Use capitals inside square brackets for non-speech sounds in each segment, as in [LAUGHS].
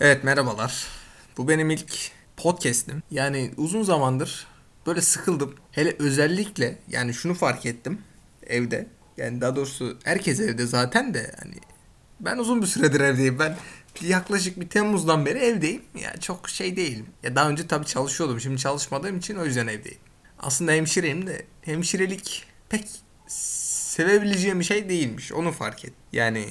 Evet merhabalar. Bu benim ilk podcast'im. Yani uzun zamandır böyle sıkıldım. Hele özellikle yani şunu fark ettim evde. Yani daha doğrusu herkes evde zaten de hani ben uzun bir süredir evdeyim. Ben yaklaşık bir Temmuz'dan beri evdeyim. Ya çok şey değilim. Ya daha önce tabii çalışıyordum. Şimdi çalışmadığım için o yüzden evdeyim. Aslında hemşireyim de hemşirelik pek sevebileceğim bir şey değilmiş. Onu fark et. Yani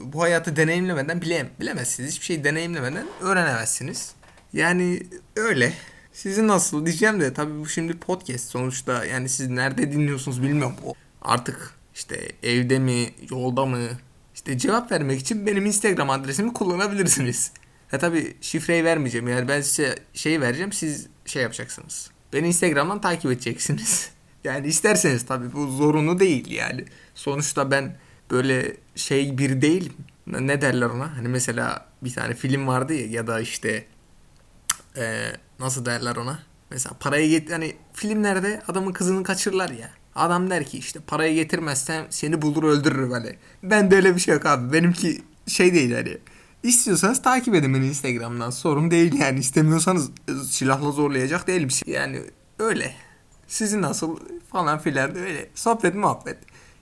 bu hayatı deneyimlemeden bile, bilemezsiniz. Hiçbir şey deneyimlemeden öğrenemezsiniz. Yani öyle. Sizin nasıl diyeceğim de tabii bu şimdi podcast sonuçta yani siz nerede dinliyorsunuz bilmiyorum. O artık işte evde mi, yolda mı? İşte cevap vermek için benim Instagram adresimi kullanabilirsiniz. Ha tabii şifreyi vermeyeceğim. Yani ben size şey vereceğim. Siz şey yapacaksınız. Beni Instagram'dan takip edeceksiniz. [LAUGHS] Yani isterseniz tabii bu zorunlu değil yani. Sonuçta ben böyle şey bir değilim. Ne derler ona? Hani mesela bir tane film vardı ya ya da işte e, nasıl derler ona? Mesela parayı get hani filmlerde adamın kızını kaçırırlar ya. Adam der ki işte parayı getirmezsen seni bulur öldürür böyle. Ben de öyle bir şey yok abi. Benimki şey değil hani. İstiyorsanız takip edin beni Instagram'dan. Sorun değil yani. İstemiyorsanız silahla zorlayacak değilim. Yani öyle. Sizin nasıl falan filan öyle. Sohbet muhabbet.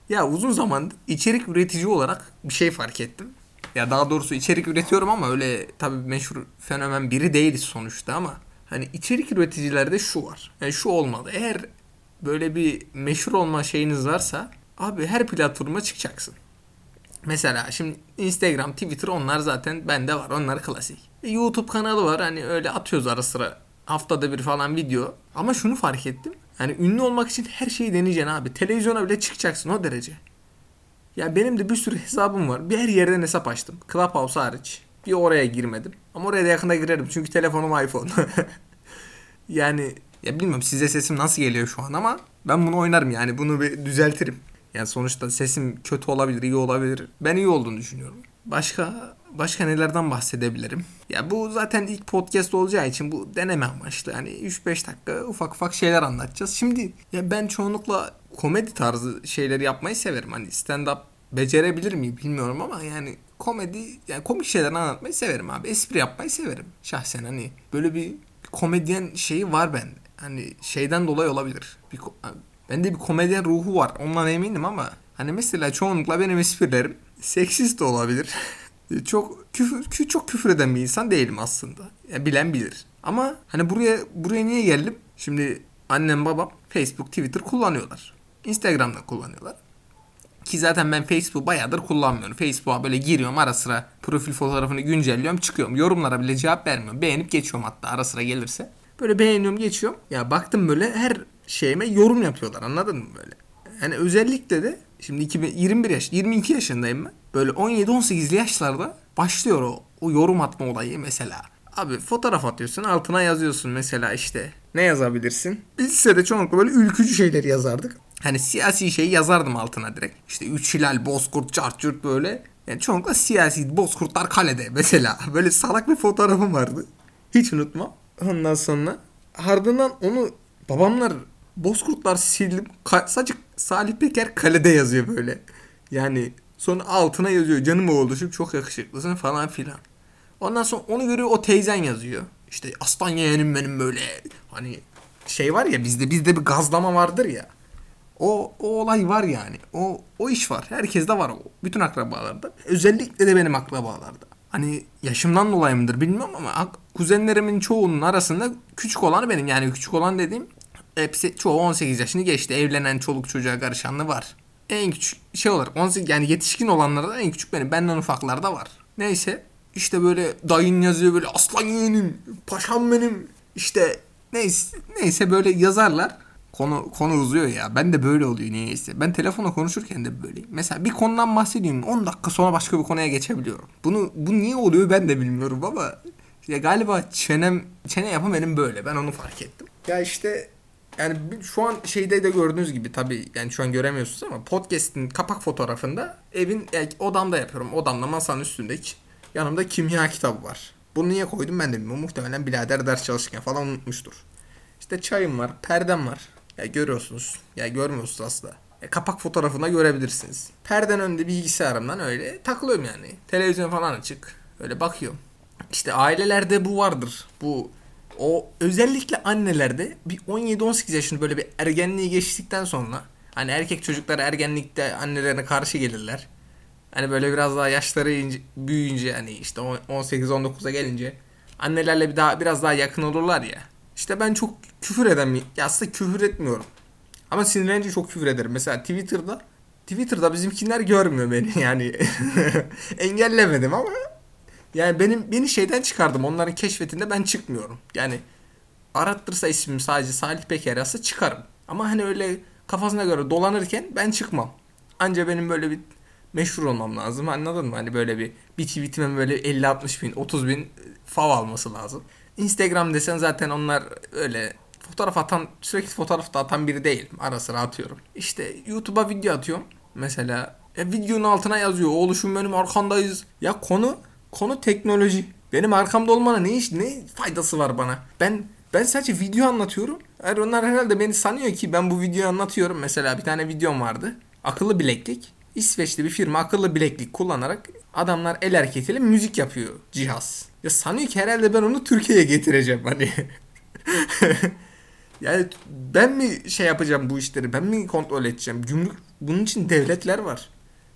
Ya uzun zamandır içerik üretici olarak bir şey fark ettim. Ya daha doğrusu içerik üretiyorum ama öyle tabii meşhur fenomen biri değiliz sonuçta ama hani içerik üreticilerde şu var. Yani şu olmalı. Eğer böyle bir meşhur olma şeyiniz varsa abi her platforma çıkacaksın. Mesela şimdi Instagram, Twitter onlar zaten bende var. Onlar klasik. E, YouTube kanalı var. Hani öyle atıyoruz ara sıra haftada bir falan video. Ama şunu fark ettim. Yani ünlü olmak için her şeyi deneyeceksin abi. Televizyona bile çıkacaksın o derece. Ya benim de bir sürü hesabım var. Bir her yerden hesap açtım. Clubhouse hariç. Bir oraya girmedim. Ama oraya da yakında girerim. Çünkü telefonum iPhone. [LAUGHS] yani ya bilmiyorum size sesim nasıl geliyor şu an ama ben bunu oynarım yani. Bunu bir düzeltirim. Yani sonuçta sesim kötü olabilir, iyi olabilir. Ben iyi olduğunu düşünüyorum. Başka başka nelerden bahsedebilirim? Ya bu zaten ilk podcast olacağı için bu deneme amaçlı. Hani 3-5 dakika ufak ufak şeyler anlatacağız. Şimdi ya ben çoğunlukla komedi tarzı şeyleri yapmayı severim. Hani stand up becerebilir miyim bilmiyorum ama yani komedi yani komik şeyler anlatmayı severim abi. Espri yapmayı severim şahsen hani böyle bir komedyen şeyi var bende. Hani şeyden dolayı olabilir. Bir, bende bir komedyen ruhu var. Ondan eminim ama hani mesela çoğunlukla benim esprilerim seksist olabilir. [LAUGHS] çok küfür, çok küfür eden bir insan değilim aslında. Yani bilen bilir. Ama hani buraya buraya niye geldim? Şimdi annem babam Facebook, Twitter kullanıyorlar. Instagram'da kullanıyorlar. Ki zaten ben Facebook bayağıdır kullanmıyorum. Facebook'a böyle giriyorum ara sıra profil fotoğrafını güncelliyorum çıkıyorum. Yorumlara bile cevap vermiyorum. Beğenip geçiyorum hatta ara sıra gelirse. Böyle beğeniyorum geçiyorum. Ya baktım böyle her şeyime yorum yapıyorlar anladın mı böyle? Yani özellikle de şimdi 2021 yaş 22 yaşındayım ben. Böyle 17-18 yaşlarda başlıyor o, o yorum atma olayı mesela. Abi fotoğraf atıyorsun altına yazıyorsun mesela işte ne yazabilirsin? Biz lisede çoğunlukla böyle ülkücü şeyler yazardık. Hani siyasi şey yazardım altına direkt. İşte üç hilal, bozkurt, çarçurt böyle. Yani çoğunlukla siyasi bozkurtlar kalede mesela. [LAUGHS] Böyle salak bir fotoğrafım vardı. Hiç unutmam. Ondan sonra ardından onu babamlar bozkurtlar sildim. Ka- sadece Salih Peker kalede yazıyor böyle. Yani sonra altına yazıyor canım oğluşum çok yakışıklısın falan filan. Ondan sonra onu görüyor o teyzen yazıyor. İşte aslan yeğenim benim böyle hani şey var ya bizde bizde bir gazlama vardır ya. O, o olay var yani. O, o iş var. Herkes de var o. Bütün akrabalarda. Özellikle de benim akrabalarda. Hani yaşımdan dolayı mıdır bilmiyorum ama kuzenlerimin çoğunun arasında küçük olanı benim. Yani küçük olan dediğim hepsi çoğu 18 yaşını geçti. Evlenen çoluk çocuğa karışanlı var. En küçük şey olarak 18 yani yetişkin olanlarda en küçük benim. Benden ufaklar da var. Neyse işte böyle dayın yazıyor böyle aslan yeğenim, paşam benim. İşte neyse, neyse böyle yazarlar. Konu konu uzuyor ya. Ben de böyle oluyor niyeyse. Ben telefonla konuşurken de böyleyim. Mesela bir konudan bahsediyorum. 10 dakika sonra başka bir konuya geçebiliyorum. Bunu bu niye oluyor ben de bilmiyorum ama ya galiba çenem çene yapım benim böyle. Ben onu fark ettim. Ya işte yani şu an şeyde de gördüğünüz gibi tabii yani şu an göremiyorsunuz ama podcast'in kapak fotoğrafında evin yani odamda yapıyorum. Odamda masanın üstünde hiç yanımda kimya kitabı var. Bunu niye koydum ben de bilmiyorum. Muhtemelen birader ders çalışırken falan unutmuştur. İşte çayım var, perdem var. Ya görüyorsunuz. Ya görmüyorsunuz aslında. Ya kapak fotoğrafında görebilirsiniz. Perden önünde bilgisayarımdan öyle takılıyorum yani. Televizyon falan açık. Öyle bakıyorum. İşte ailelerde bu vardır. Bu o özellikle annelerde bir 17-18 yaşında böyle bir ergenliği geçtikten sonra hani erkek çocuklar ergenlikte annelerine karşı gelirler. Hani böyle biraz daha yaşları ince, büyüyünce hani işte 18-19'a gelince annelerle bir daha biraz daha yakın olurlar ya. İşte ben çok küfür eden bir aslında küfür etmiyorum. Ama sinirlenince çok küfür ederim. Mesela Twitter'da Twitter'da bizimkiler görmüyor beni yani. [LAUGHS] Engellemedim ama yani benim beni şeyden çıkardım. Onların keşfetinde ben çıkmıyorum. Yani arattırsa ismim sadece Salih Peker yazsa çıkarım. Ama hani öyle kafasına göre dolanırken ben çıkmam. Anca benim böyle bir meşhur olmam lazım. Anladın mı? Hani böyle bir bir tweetimin böyle 50-60 bin 30 bin fav alması lazım. Instagram desen zaten onlar öyle fotoğraf atan sürekli fotoğraf da atan biri değil. Ara sıra atıyorum. İşte YouTube'a video atıyorum. Mesela e, videonun altına yazıyor. Oğluşum benim arkandayız. Ya konu konu teknoloji. Benim arkamda olmana ne iş ne faydası var bana? Ben ben sadece video anlatıyorum. Yani onlar herhalde beni sanıyor ki ben bu videoyu anlatıyorum. Mesela bir tane videom vardı. Akıllı bileklik. İsveçli bir firma akıllı bileklik kullanarak adamlar el hareketiyle müzik yapıyor cihaz. Ya sanıyor ki herhalde ben onu Türkiye'ye getireceğim hani. [LAUGHS] yani ben mi şey yapacağım bu işleri? Ben mi kontrol edeceğim? Gümrük bunun için devletler var.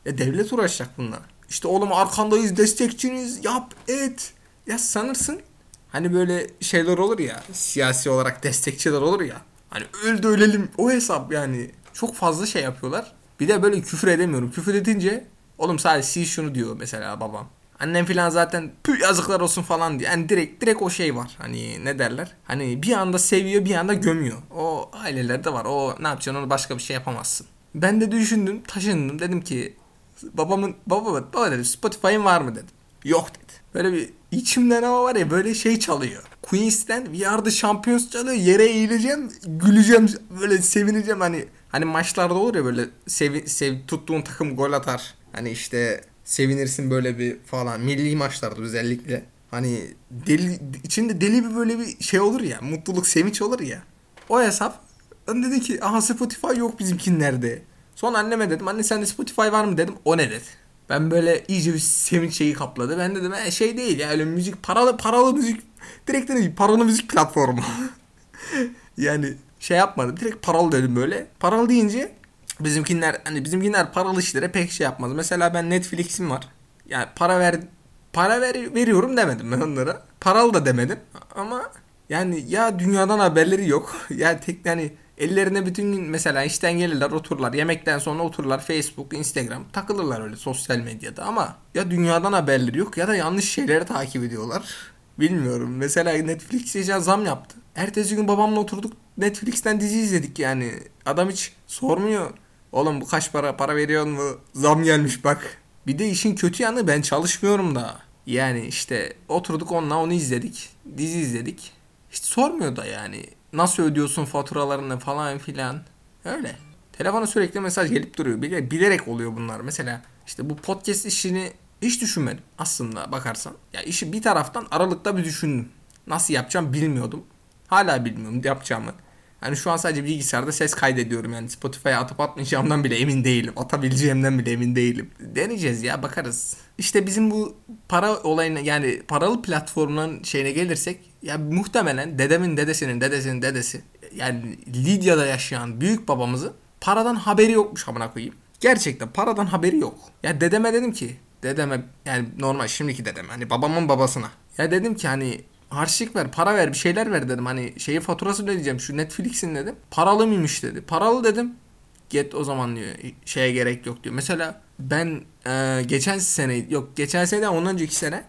Ya devlet uğraşacak bunlar. İşte oğlum arkandayız, destekçiniz, yap, et. Ya sanırsın hani böyle şeyler olur ya, siyasi olarak destekçiler olur ya. Hani öldü ölelim o hesap yani. Çok fazla şey yapıyorlar. Bir de böyle küfür edemiyorum. Küfür edince oğlum sadece sil şunu diyor mesela babam. Annem filan zaten pü yazıklar olsun falan diye. Yani direkt direkt o şey var. Hani ne derler? Hani bir anda seviyor bir anda gömüyor. O ailelerde var. O ne yapacaksın onu başka bir şey yapamazsın. Ben de düşündüm, taşındım. Dedim ki babamın baba baba dedim Spotify'ın var mı dedim. Yok dedi. Böyle bir içimden ama var ya böyle şey çalıyor. Queens'ten We Are The Champions çalıyor. Yere eğileceğim, güleceğim, böyle sevineceğim hani hani maçlarda olur ya böyle sev, sev tuttuğun takım gol atar. Hani işte sevinirsin böyle bir falan. Milli maçlarda özellikle. Hani deli içinde deli bir böyle bir şey olur ya. Mutluluk, sevinç olur ya. O hesap dedi ki aha Spotify yok bizimkinlerde. Sonra anneme dedim anne sende Spotify var mı dedim. O ne dedi. Ben böyle iyice bir sevinç şeyi kapladı. Ben dedim e, şey değil ya öyle müzik paralı paralı müzik direkt dedim paralı müzik platformu. [LAUGHS] yani şey yapmadım direkt paralı dedim böyle. Paralı deyince bizimkinler hani bizimkinler paralı işlere pek şey yapmaz. Mesela ben Netflix'im var. Yani para ver para ver, veriyorum demedim ben onlara. Paralı da demedim ama yani ya dünyadan haberleri yok. [LAUGHS] ya tek yani ellerine bütün gün mesela işten gelirler otururlar. Yemekten sonra otururlar Facebook, Instagram takılırlar öyle sosyal medyada ama ya dünyadan haberleri yok ya da yanlış şeyleri takip ediyorlar. Bilmiyorum. Mesela Netflix'e zam yaptı. Ertesi gün babamla oturduk Netflix'ten dizi izledik yani. Adam hiç sormuyor. Oğlum bu kaç para para veriyor mu? Zam gelmiş bak. Bir de işin kötü yanı ben çalışmıyorum da. Yani işte oturduk onunla onu izledik. Dizi izledik. Hiç sormuyor da yani. Nasıl ödüyorsun faturalarını falan filan. Öyle. Telefona sürekli mesaj gelip duruyor. Bile, bilerek oluyor bunlar. Mesela işte bu podcast işini hiç düşünmedim aslında bakarsan. Ya işi bir taraftan aralıkta bir düşündüm. Nasıl yapacağım bilmiyordum. Hala bilmiyorum yapacağımı. Yani şu an sadece bilgisayarda ses kaydediyorum yani Spotify'a atıp atmayacağımdan bile emin değilim. Atabileceğimden bile emin değilim. Deneyeceğiz ya bakarız. İşte bizim bu para olayına yani paralı platformların şeyine gelirsek ya muhtemelen dedemin dedesinin dedesinin dedesi yani Lidya'da yaşayan büyük babamızın paradan haberi yokmuş amına koyayım. Gerçekten paradan haberi yok. Ya dedeme dedim ki dedeme yani normal şimdiki dedem hani babamın babasına. Ya dedim ki hani harçlık ver, para ver, bir şeyler ver dedim. Hani şeyi faturasını ödeyeceğim şu Netflix'in dedim. Paralı mıymış dedi. Paralı dedim. Get o zaman diyor. Şeye gerek yok diyor. Mesela ben e, geçen sene yok geçen sene ondan önceki sene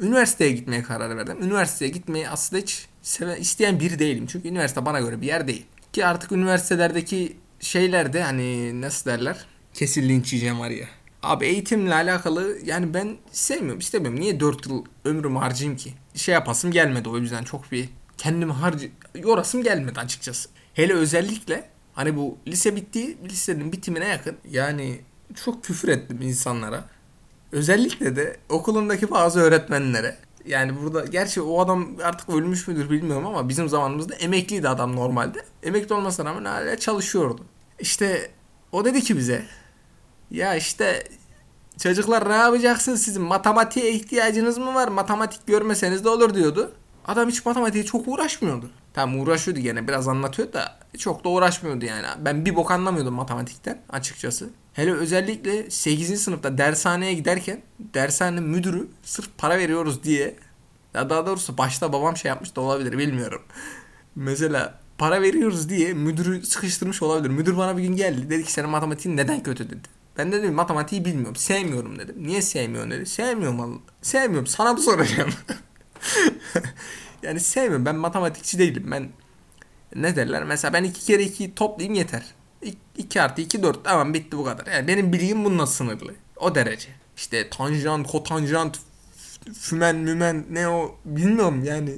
üniversiteye gitmeye karar verdim. Üniversiteye gitmeyi aslında hiç seven, isteyen biri değilim. Çünkü üniversite bana göre bir yer değil. Ki artık üniversitelerdeki şeylerde hani nasıl derler? Kesin linç yiyeceğim var ya. Abi eğitimle alakalı yani ben sevmiyorum istemiyorum. Niye 4 yıl ömrümü harcayayım ki? Şey yapasım gelmedi o yüzden çok bir kendimi harcı yorasım gelmedi açıkçası. Hele özellikle hani bu lise bitti lisenin bitimine yakın yani çok küfür ettim insanlara. Özellikle de okulundaki bazı öğretmenlere. Yani burada gerçi o adam artık ölmüş müdür bilmiyorum ama bizim zamanımızda emekliydi adam normalde. Emekli olmasına rağmen hala çalışıyordu. İşte o dedi ki bize ya işte Çocuklar ne yapacaksınız sizin matematiğe ihtiyacınız mı var? Matematik görmeseniz de olur diyordu. Adam hiç matematiğe çok uğraşmıyordu. Tamam uğraşıyordu gene biraz anlatıyor da çok da uğraşmıyordu yani. Ben bir bok anlamıyordum matematikten açıkçası. Hele özellikle 8. sınıfta dershaneye giderken dershane müdürü sırf para veriyoruz diye ya daha doğrusu başta babam şey yapmış da olabilir bilmiyorum. Mesela para veriyoruz diye müdürü sıkıştırmış olabilir. Müdür bana bir gün geldi dedi ki senin matematiğin neden kötü dedi. Ben de dedim matematiği bilmiyorum. Sevmiyorum dedim. Niye sevmiyorsun dedi. Sevmiyorum Allah. Sevmiyorum. Sana mı soracağım? [LAUGHS] yani sevmiyorum. Ben matematikçi değilim. Ben ne derler? Mesela ben iki kere iki toplayayım yeter. 2 artı 2 4 tamam bitti bu kadar. Yani benim bilgim bununla sınırlı. O derece. İşte tanjant, kotanjant, fümen, mümen ne o bilmiyorum yani.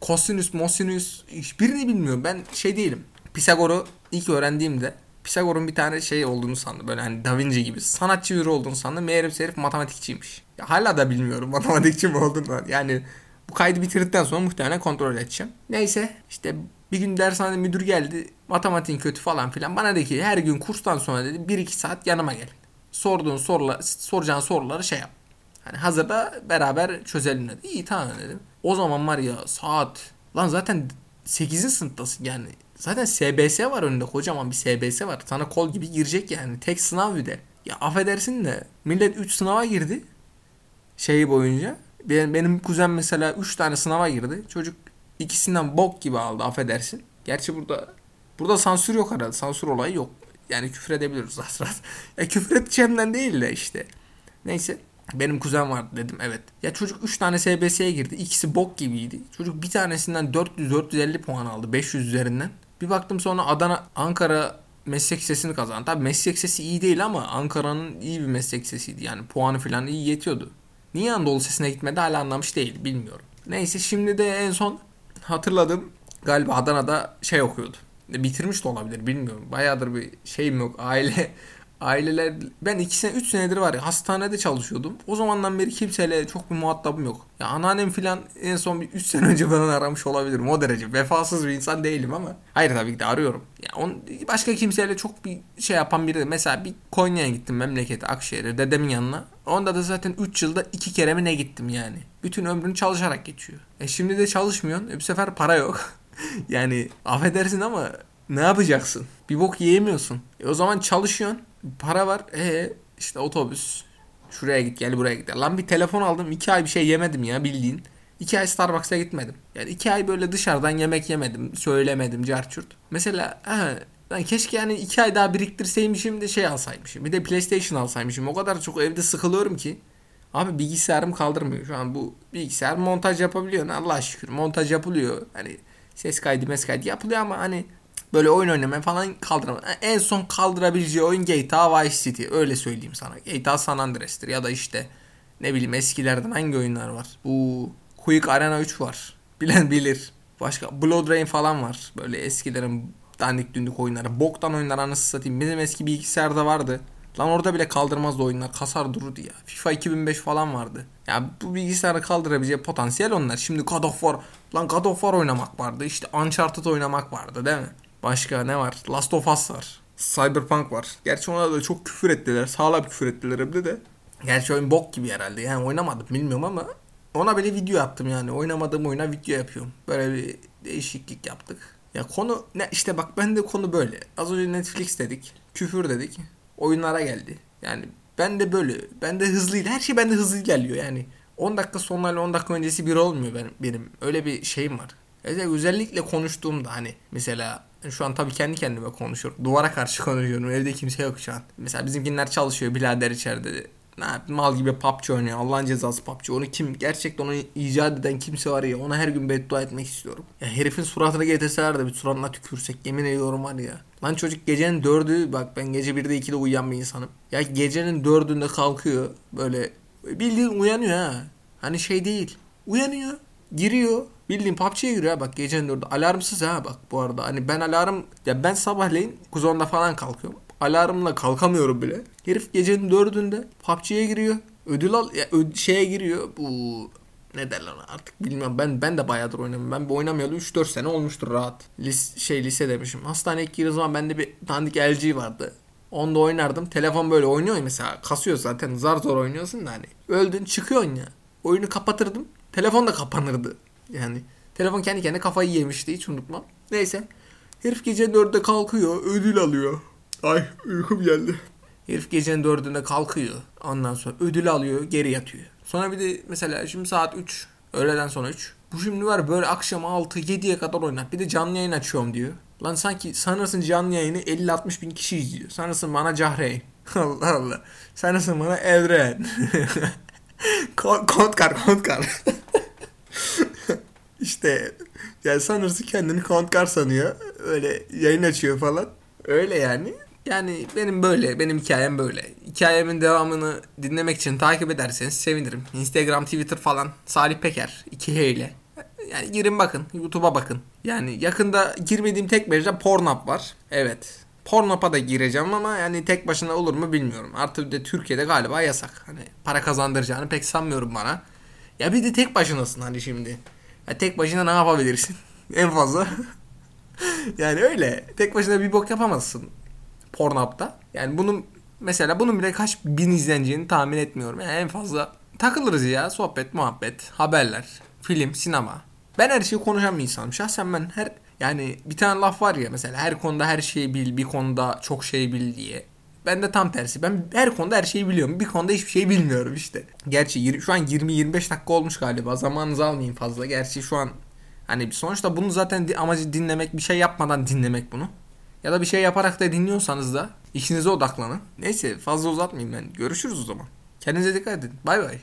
Kosinüs, mosinüs hiçbirini bilmiyorum. Ben şey değilim. Pisagor'u ilk öğrendiğimde Pisagor'un bir tane şey olduğunu sandım. Böyle hani Da Vinci gibi sanatçı biri olduğunu sandım. Meğer herif matematikçiymiş. Ya hala da bilmiyorum [LAUGHS] matematikçi mi olduğunu. Yani bu kaydı bitirdikten sonra muhtemelen kontrol edeceğim. Neyse işte bir gün dershanede müdür geldi. Matematiğin kötü falan filan. Bana dedi ki her gün kurstan sonra dedi 1-2 saat yanıma gel. Sorduğun sorular, soracağın soruları şey yap. Hani hazırda beraber çözelim dedi. İyi tamam dedim. O zaman var ya saat lan zaten 8. sınıftasın yani. Zaten SBS var önünde kocaman bir SBS var. Sana kol gibi girecek yani. Tek sınav bir de. Ya affedersin de millet 3 sınava girdi. Şeyi boyunca. Benim, benim kuzen mesela 3 tane sınava girdi. Çocuk ikisinden bok gibi aldı affedersin. Gerçi burada burada sansür yok herhalde. Sansür olayı yok. Yani küfür edebiliriz [LAUGHS] rahat rahat. Ya küfür edeceğimden değil de işte. Neyse. Benim kuzen vardı dedim evet. Ya çocuk 3 tane SBS'ye girdi. İkisi bok gibiydi. Çocuk bir tanesinden 400-450 puan aldı 500 üzerinden. Bir baktım sonra Adana, Ankara meslek sesini kazandı. Tabi meslek sesi iyi değil ama Ankara'nın iyi bir meslek sesiydi. Yani puanı falan iyi yetiyordu. Niye Anadolu sesine gitmedi hala anlamış değil bilmiyorum. Neyse şimdi de en son hatırladım. Galiba Adana'da şey okuyordu. Bitirmiş de olabilir bilmiyorum. Bayağıdır bir şeyim yok. Aile [LAUGHS] aileler ben 2 sene 3 senedir var ya hastanede çalışıyordum. O zamandan beri kimseyle çok bir muhatabım yok. Ya anneannem filan en son bir 3 sene önce falan aramış olabilirim o derece. Vefasız bir insan değilim ama. Hayır tabii ki de arıyorum. Ya on, başka kimseyle çok bir şey yapan biri de mesela bir Konya'ya gittim memlekete Akşehir'e dedemin yanına. Onda da zaten 3 yılda 2 kere mi ne gittim yani. Bütün ömrünü çalışarak geçiyor. E şimdi de çalışmıyorsun. E bu sefer para yok. [LAUGHS] yani affedersin ama ne yapacaksın? Bir bok yiyemiyorsun. E o zaman çalışıyorsun. Para var. E işte otobüs. Şuraya git gel buraya git. Lan bir telefon aldım. iki ay bir şey yemedim ya bildiğin. İki ay Starbucks'a gitmedim. Yani iki ay böyle dışarıdan yemek yemedim. Söylemedim carçurt. Mesela he, ben keşke yani iki ay daha biriktirseymişim de şey alsaymışım. Bir de PlayStation alsaymışım. O kadar çok evde sıkılıyorum ki. Abi bilgisayarım kaldırmıyor. Şu an bu bilgisayar montaj yapabiliyor. Allah şükür montaj yapılıyor. Hani ses kaydı mes kaydı yapılıyor ama hani böyle oyun oynamaya falan kaldıramaz. En son kaldırabileceği oyun GTA Vice City. Öyle söyleyeyim sana. GTA San Andreas'tir ya da işte ne bileyim eskilerden hangi oyunlar var? Bu Quick Arena 3 var. [LAUGHS] Bilen bilir. Başka Blood Rain falan var. Böyle eskilerin dandik dündük oyunları. Boktan oyunlar anasını satayım. Bizim eski bilgisayarda vardı. Lan orada bile kaldırmazdı oyunlar. Kasar dururdu ya. FIFA 2005 falan vardı. Ya bu bilgisayarı kaldırabileceği potansiyel onlar. Şimdi God of War. Lan God of War oynamak vardı. İşte Uncharted oynamak vardı değil mi? Başka ne var? Last of Us var. Cyberpunk var. Gerçi ona da çok küfür ettiler. Sağlam küfür ettiler hem de de. Gerçi oyun bok gibi herhalde. Yani oynamadım bilmiyorum ama ona bile video attım yani. Oynamadığım oyuna video yapıyorum. Böyle bir değişiklik yaptık. Ya konu ne işte bak ben de konu böyle. Az önce Netflix dedik. Küfür dedik. Oyunlara geldi. Yani ben de böyle. Ben de hızlıydı. Her şey bende hızlı geliyor yani. 10 dakika sonlarla 10 dakika öncesi bir olmuyor benim. benim. Öyle bir şeyim var. Özellikle konuştuğumda hani mesela şu an tabii kendi kendime konuşuyorum. Duvara karşı [LAUGHS] konuşuyorum. Evde kimse yok şu an. Mesela bizimkinler çalışıyor. Birader içeride. Ne mal gibi PUBG oynuyor. Allah'ın cezası PUBG. Onu kim gerçekten onu icat eden kimse var ya. Ona her gün beddua etmek istiyorum. Ya herifin suratını getirseler de bir suratına tükürsek yemin ediyorum var ya. Lan çocuk gecenin dördü bak ben gece birde ikide uyuyan bir insanım. Ya gecenin dördünde kalkıyor böyle bildiğin uyanıyor ha. Hani şey değil. Uyanıyor. Giriyor. Bildiğin PUBG'ye giriyor bak gecenin dördü. Alarmsız ha bak bu arada. Hani ben alarm ya ben sabahleyin kuzonda falan kalkıyorum. Alarmla kalkamıyorum bile. Herif gecenin dördünde PUBG'ye giriyor. Ödül al ya, ö, şeye giriyor. Bu ne derler artık bilmiyorum. Ben ben de bayağıdır oynamıyorum. Ben bir oynamıyordum. 3-4 sene olmuştur rahat. Lis, şey lise demişim. Hastaneye girdiğim zaman bende bir dandik LG vardı. Onda oynardım. Telefon böyle oynuyor mesela. Kasıyor zaten. Zar zor oynuyorsun da hani. Öldün çıkıyorsun ya. Oyunu kapatırdım. Telefon da kapanırdı. Yani telefon kendi kendine kafayı yemişti. Hiç unutmam. Neyse. Herif gece 4'te kalkıyor. Ödül alıyor. Ay uykum geldi. Herif gecenin 4'ünde kalkıyor. Ondan sonra ödül alıyor. Geri yatıyor. Sonra bir de mesela şimdi saat 3. Öğleden sonra 3. Bu şimdi var böyle akşam 6-7'ye kadar oynar. Bir de canlı yayın açıyorum diyor. Lan sanki sanırsın canlı yayını 50-60 bin kişi izliyor. Sanırsın bana Cahreyn. [LAUGHS] Allah Allah. Sanırsın bana Evren. [LAUGHS] Kon- Kontkar Kontkar. [LAUGHS] işte yani sanırsın kendini Kontkar sanıyor. Öyle yayın açıyor falan. Öyle yani. Yani benim böyle, benim hikayem böyle. Hikayemin devamını dinlemek için takip ederseniz sevinirim. Instagram, Twitter falan Salih Peker 2H ile. Yani girin bakın, YouTube'a bakın. Yani yakında girmediğim tek mecra Pornhub var. Evet. Pornhub'a da gireceğim ama yani tek başına olur mu bilmiyorum. Artık de Türkiye'de galiba yasak. Hani para kazandıracağını pek sanmıyorum bana. Ya bir de tek başınasın hani şimdi. Ya tek başına ne yapabilirsin? [LAUGHS] en fazla. [LAUGHS] yani öyle. Tek başına bir bok yapamazsın. Pornhub'da. Yani bunun mesela bunun bile kaç bin izleneceğini tahmin etmiyorum. Yani en fazla takılırız ya. Sohbet, muhabbet, haberler, film, sinema. Ben her şeyi konuşan bir insanım. Şahsen ben her yani bir tane laf var ya mesela her konuda her şeyi bil, bir konuda çok şey bil diye. Ben de tam tersi. Ben her konuda her şeyi biliyorum. Bir konuda hiçbir şey bilmiyorum işte. Gerçi şu an 20-25 dakika olmuş galiba. Zamanınızı almayayım fazla. Gerçi şu an hani sonuçta bunu zaten amacı dinlemek, bir şey yapmadan dinlemek bunu. Ya da bir şey yaparak da dinliyorsanız da işinize odaklanın. Neyse fazla uzatmayayım ben. Görüşürüz o zaman. Kendinize dikkat edin. Bay bay.